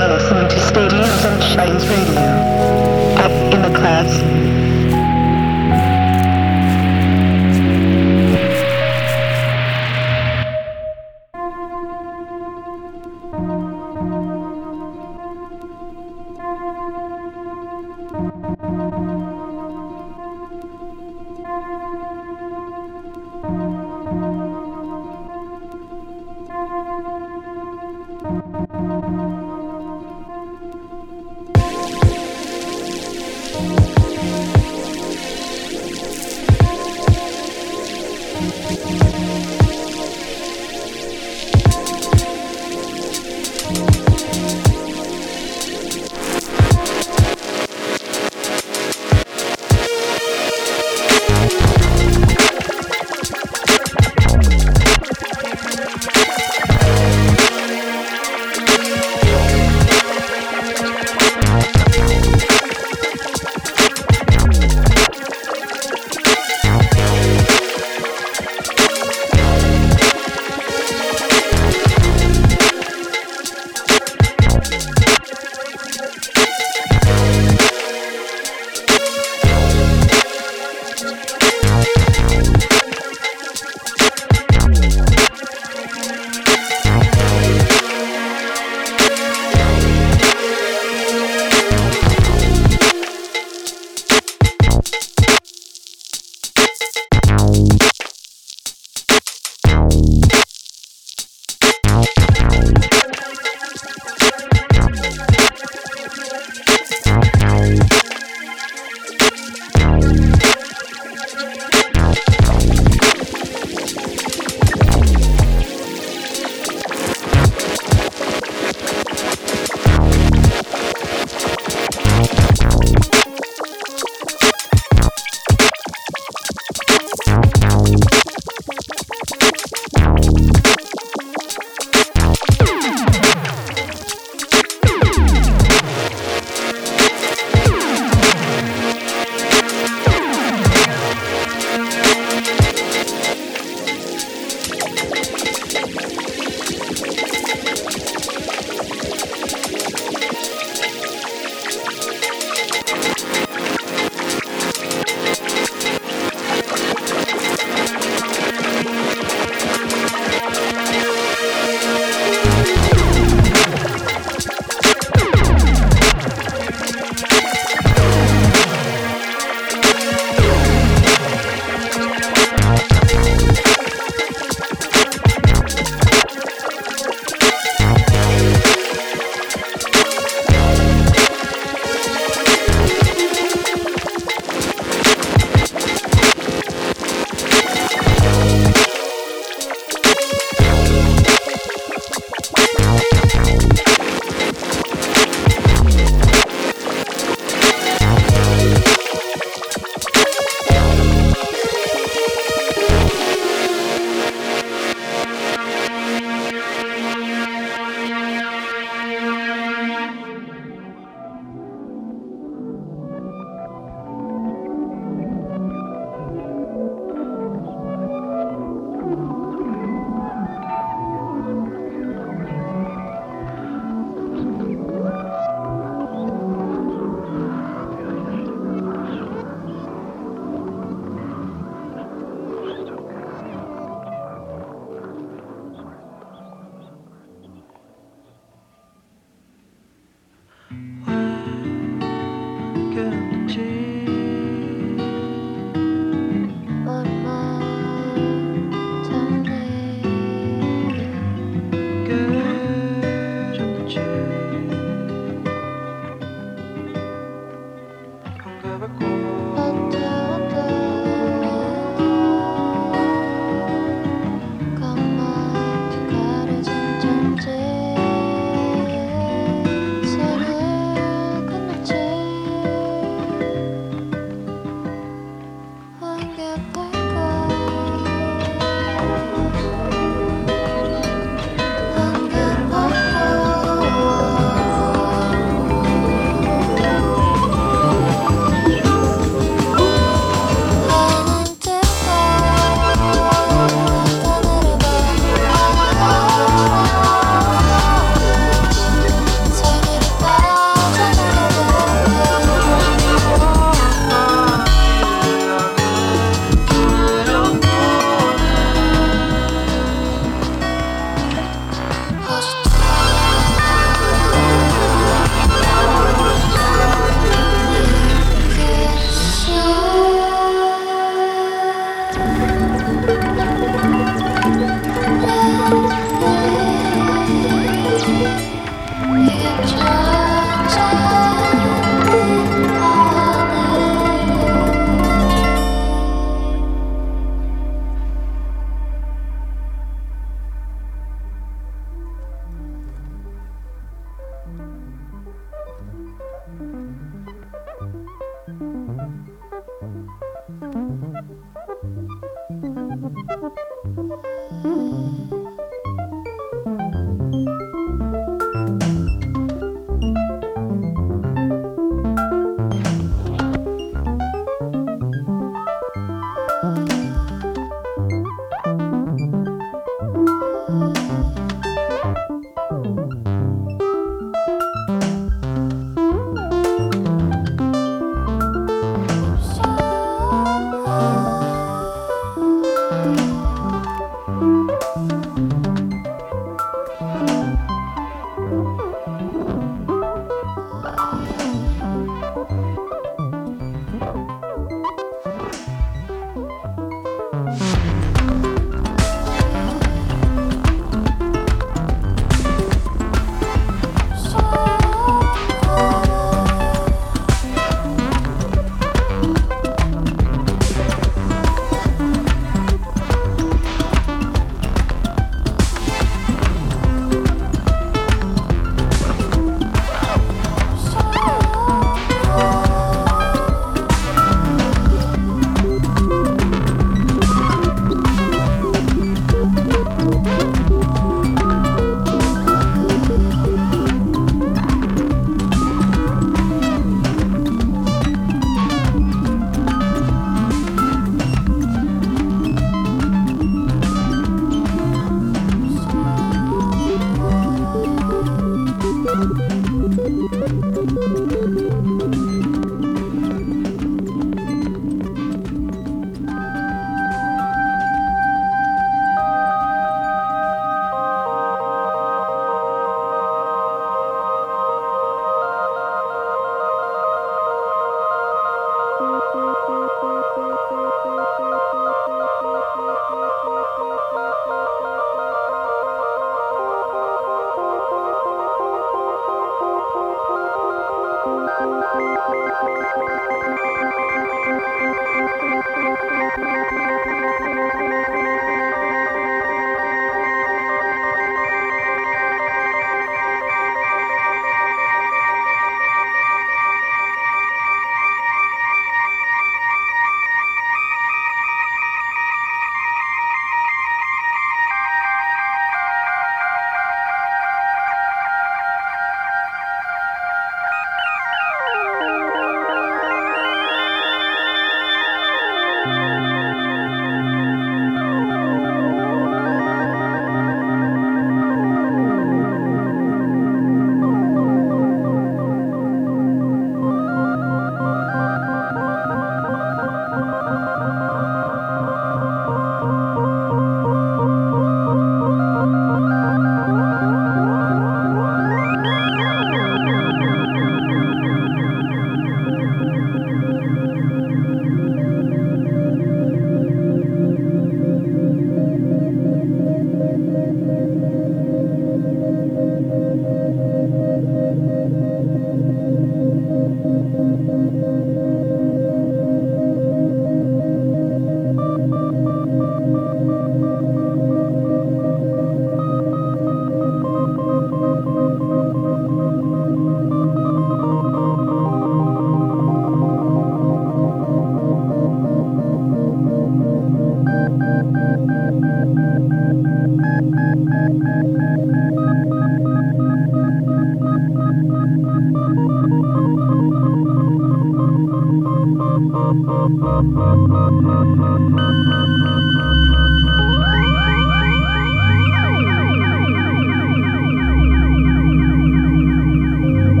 are listening to Stadium Sunshine's Radio. Up in the class.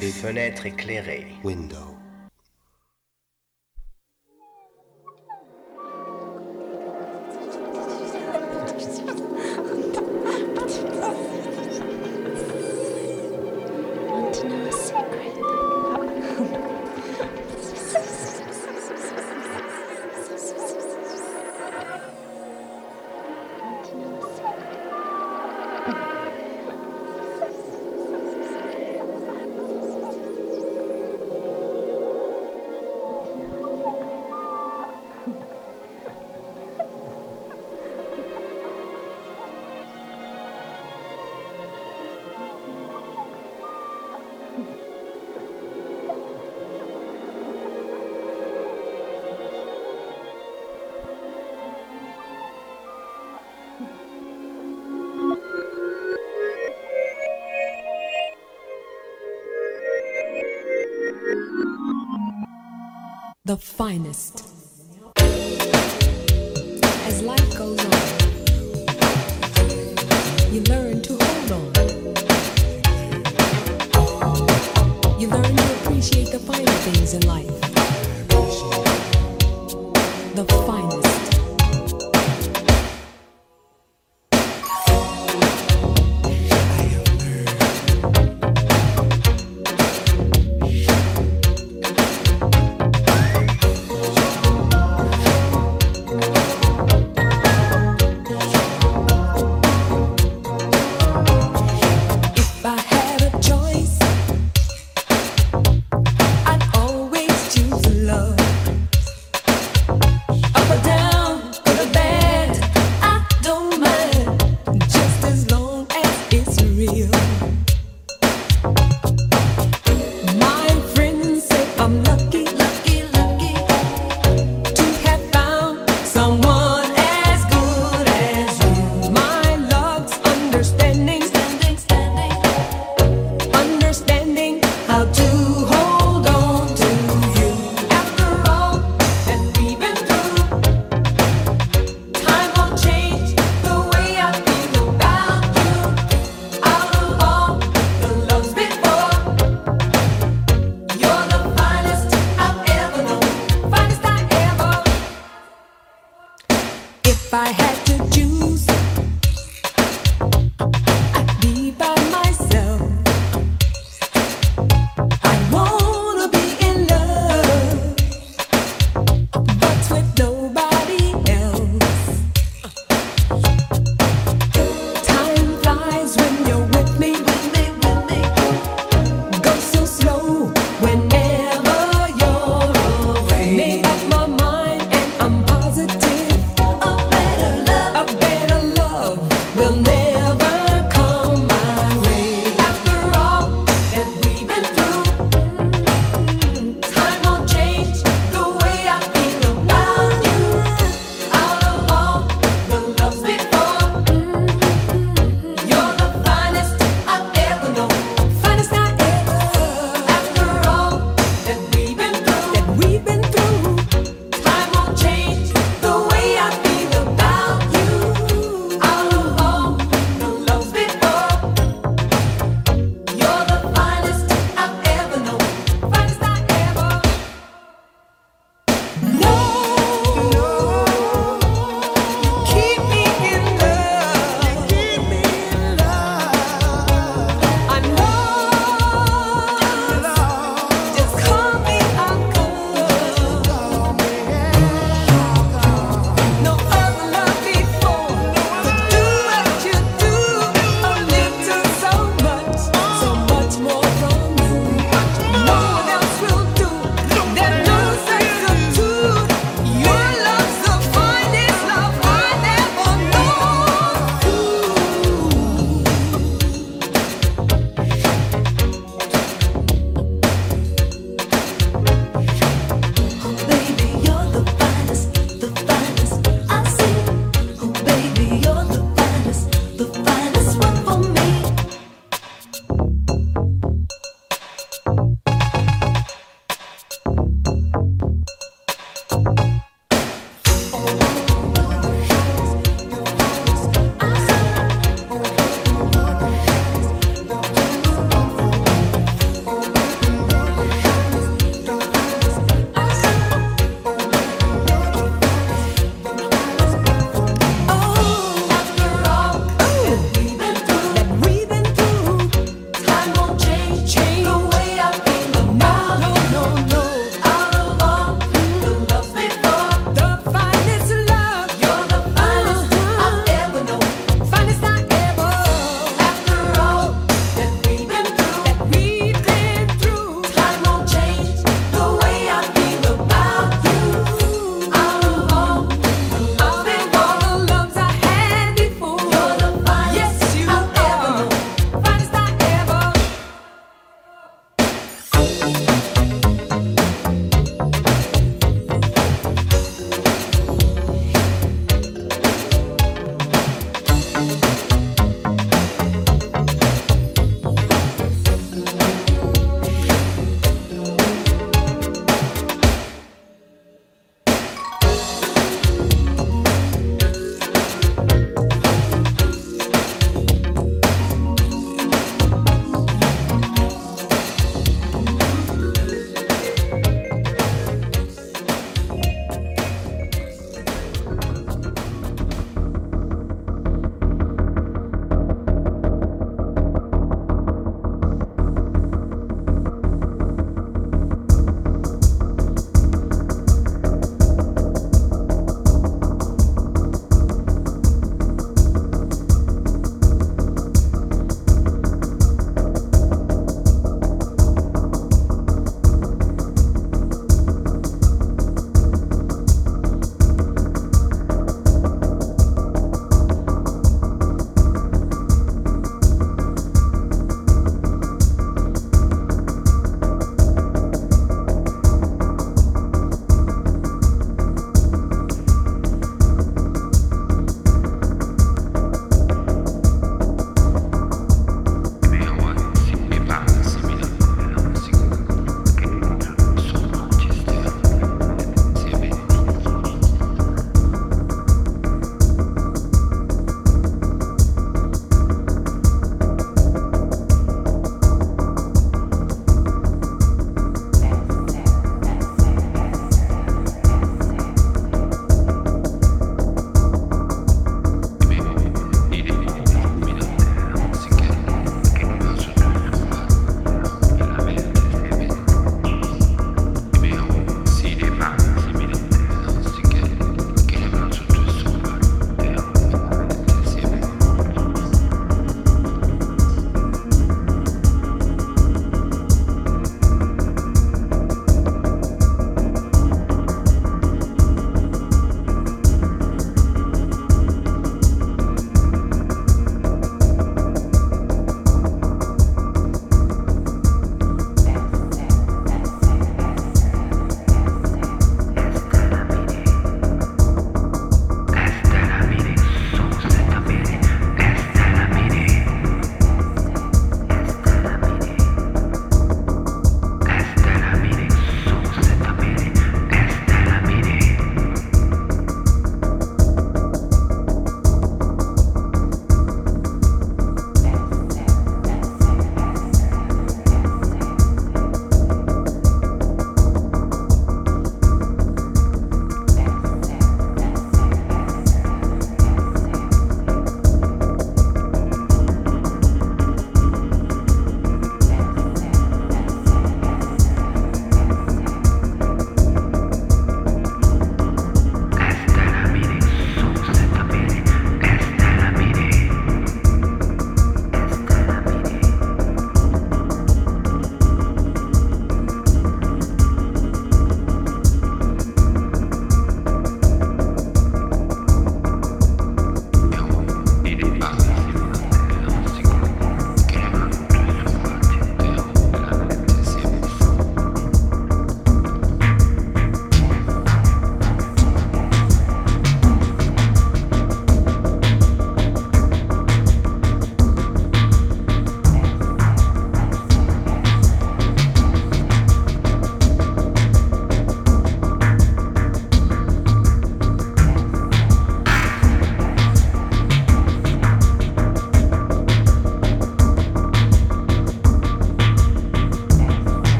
des fenêtres éclairées. the finest. As life goes on, you learn to hold on. You learn to appreciate the finer things in life. The finest. by head.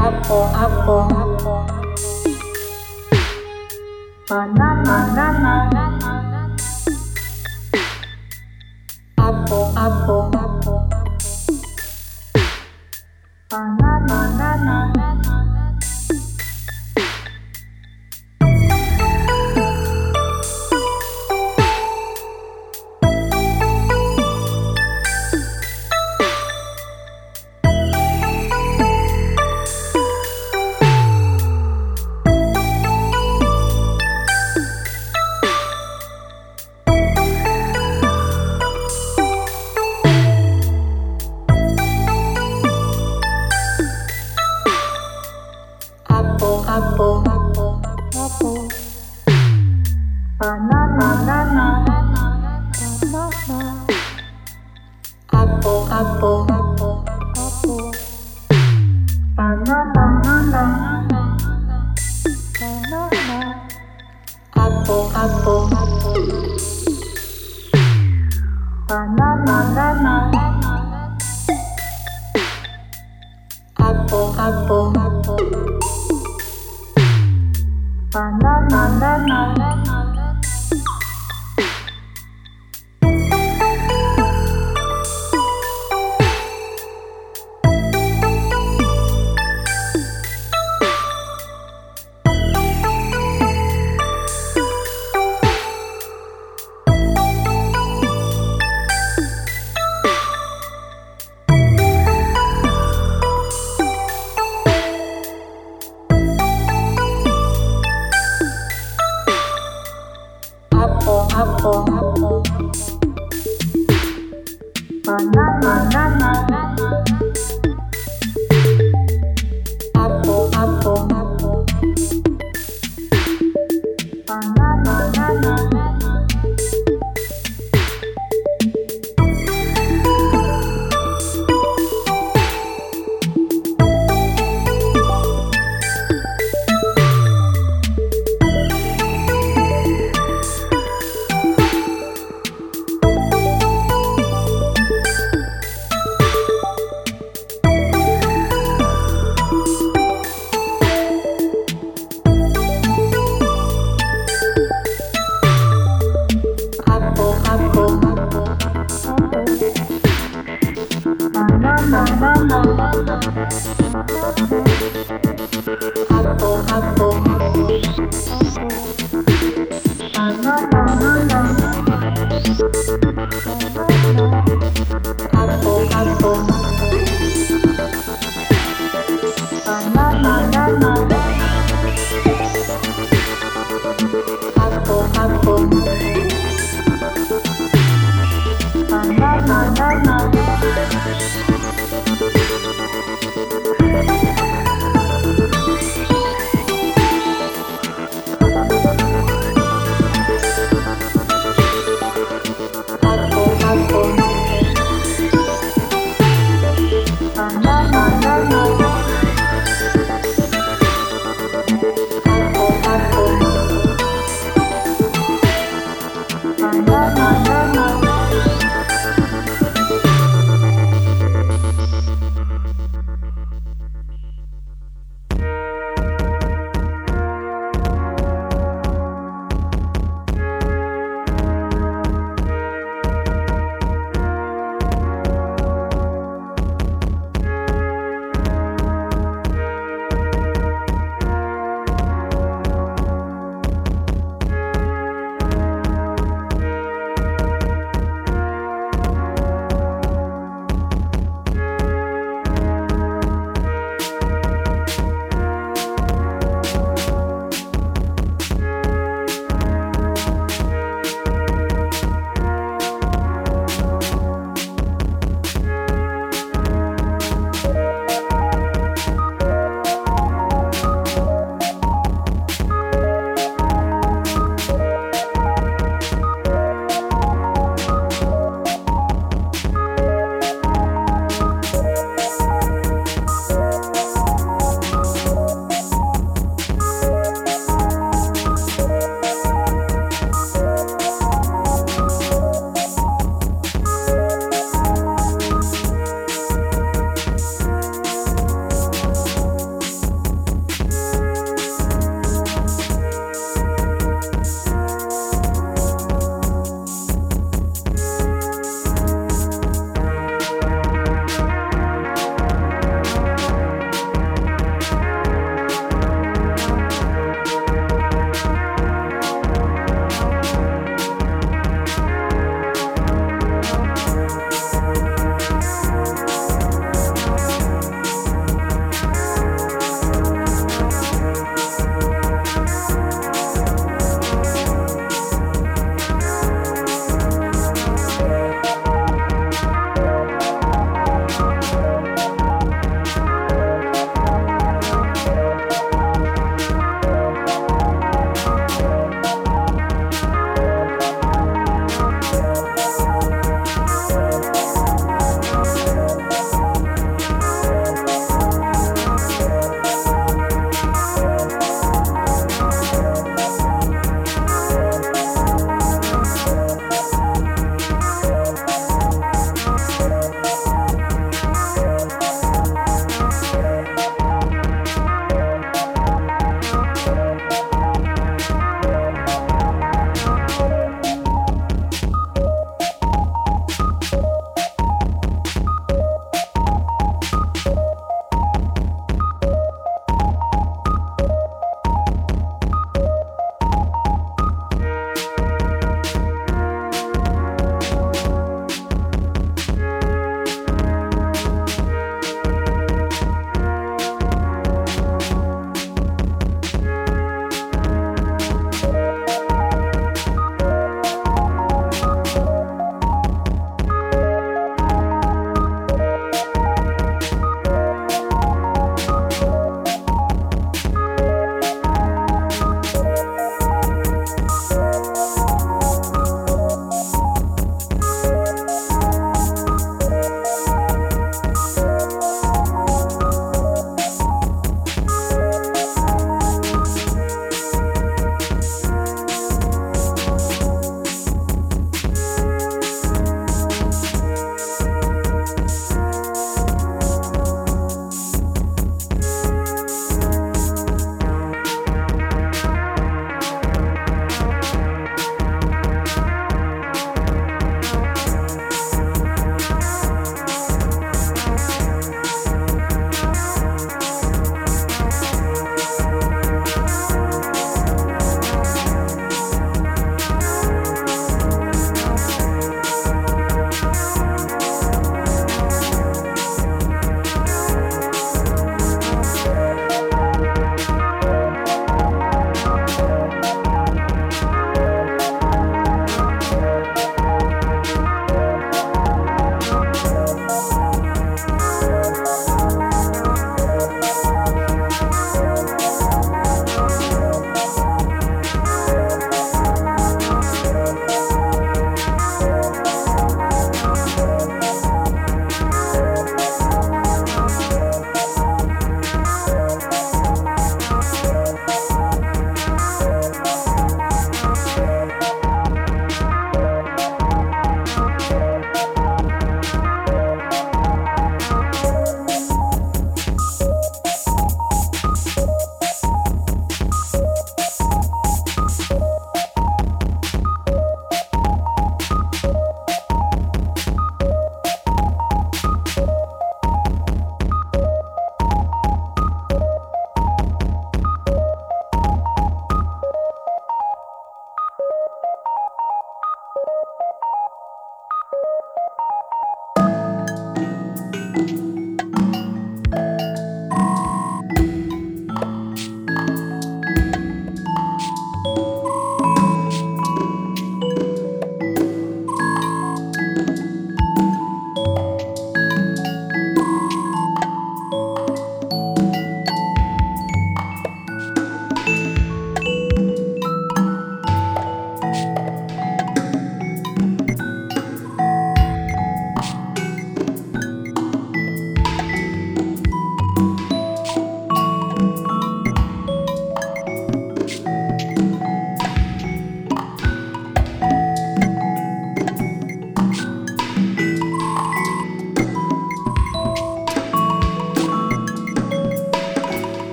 apo, apo, apo. Banana, banana, banana.